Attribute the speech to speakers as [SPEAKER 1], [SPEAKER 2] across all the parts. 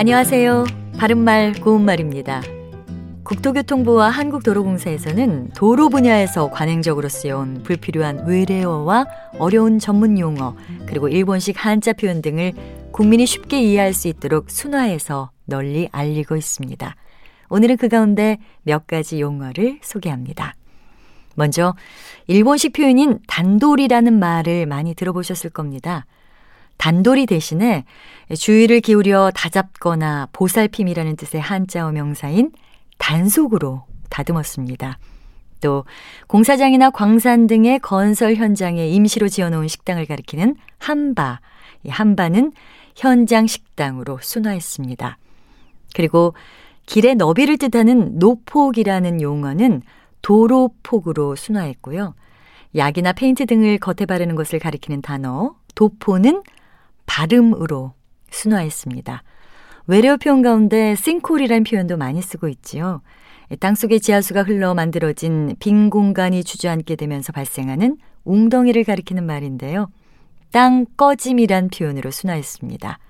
[SPEAKER 1] 안녕하세요. 바른말 고운말입니다. 국토교통부와 한국도로공사에서는 도로 분야에서 관행적으로 쓰여온 불필요한 외래어와 어려운 전문 용어, 그리고 일본식 한자 표현 등을 국민이 쉽게 이해할 수 있도록 순화해서 널리 알리고 있습니다. 오늘은 그 가운데 몇 가지 용어를 소개합니다. 먼저 일본식 표현인 단돌이라는 말을 많이 들어보셨을 겁니다. 단돌이 대신에 주의를 기울여 다잡거나 보살핌이라는 뜻의 한자어 명사인 단속으로 다듬었습니다. 또 공사장이나 광산 등의 건설 현장에 임시로 지어놓은 식당을 가리키는 한바, 이 한바는 현장 식당으로 순화했습니다. 그리고 길의 너비를 뜻하는 노폭이라는 용어는 도로폭으로 순화했고요. 약이나 페인트 등을 겉에 바르는 것을 가리키는 단어 도포는 발음으로 순화했습니다. 외래어 표현 가운데 싱콜이라는 표현도 많이 쓰고 있지요. 땅속에 지하수가 흘러 만들어진 빈 공간이 주저앉게 되면서 발생하는 웅덩이를 가리키는 말인데요. 땅 꺼짐이란 표현으로 순화했습니다.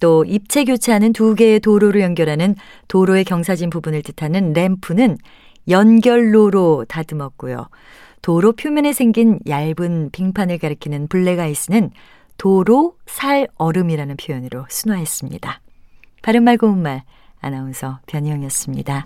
[SPEAKER 1] 또 입체 교차하는 두 개의 도로를 연결하는 도로의 경사진 부분을 뜻하는 램프는 연결로로 다듬었고요. 도로 표면에 생긴 얇은 빙판을 가리키는 블랙아이스는 도로 살 얼음이라는 표현으로 순화했습니다. 바른말 고운말 아나운서 변희영이었습니다.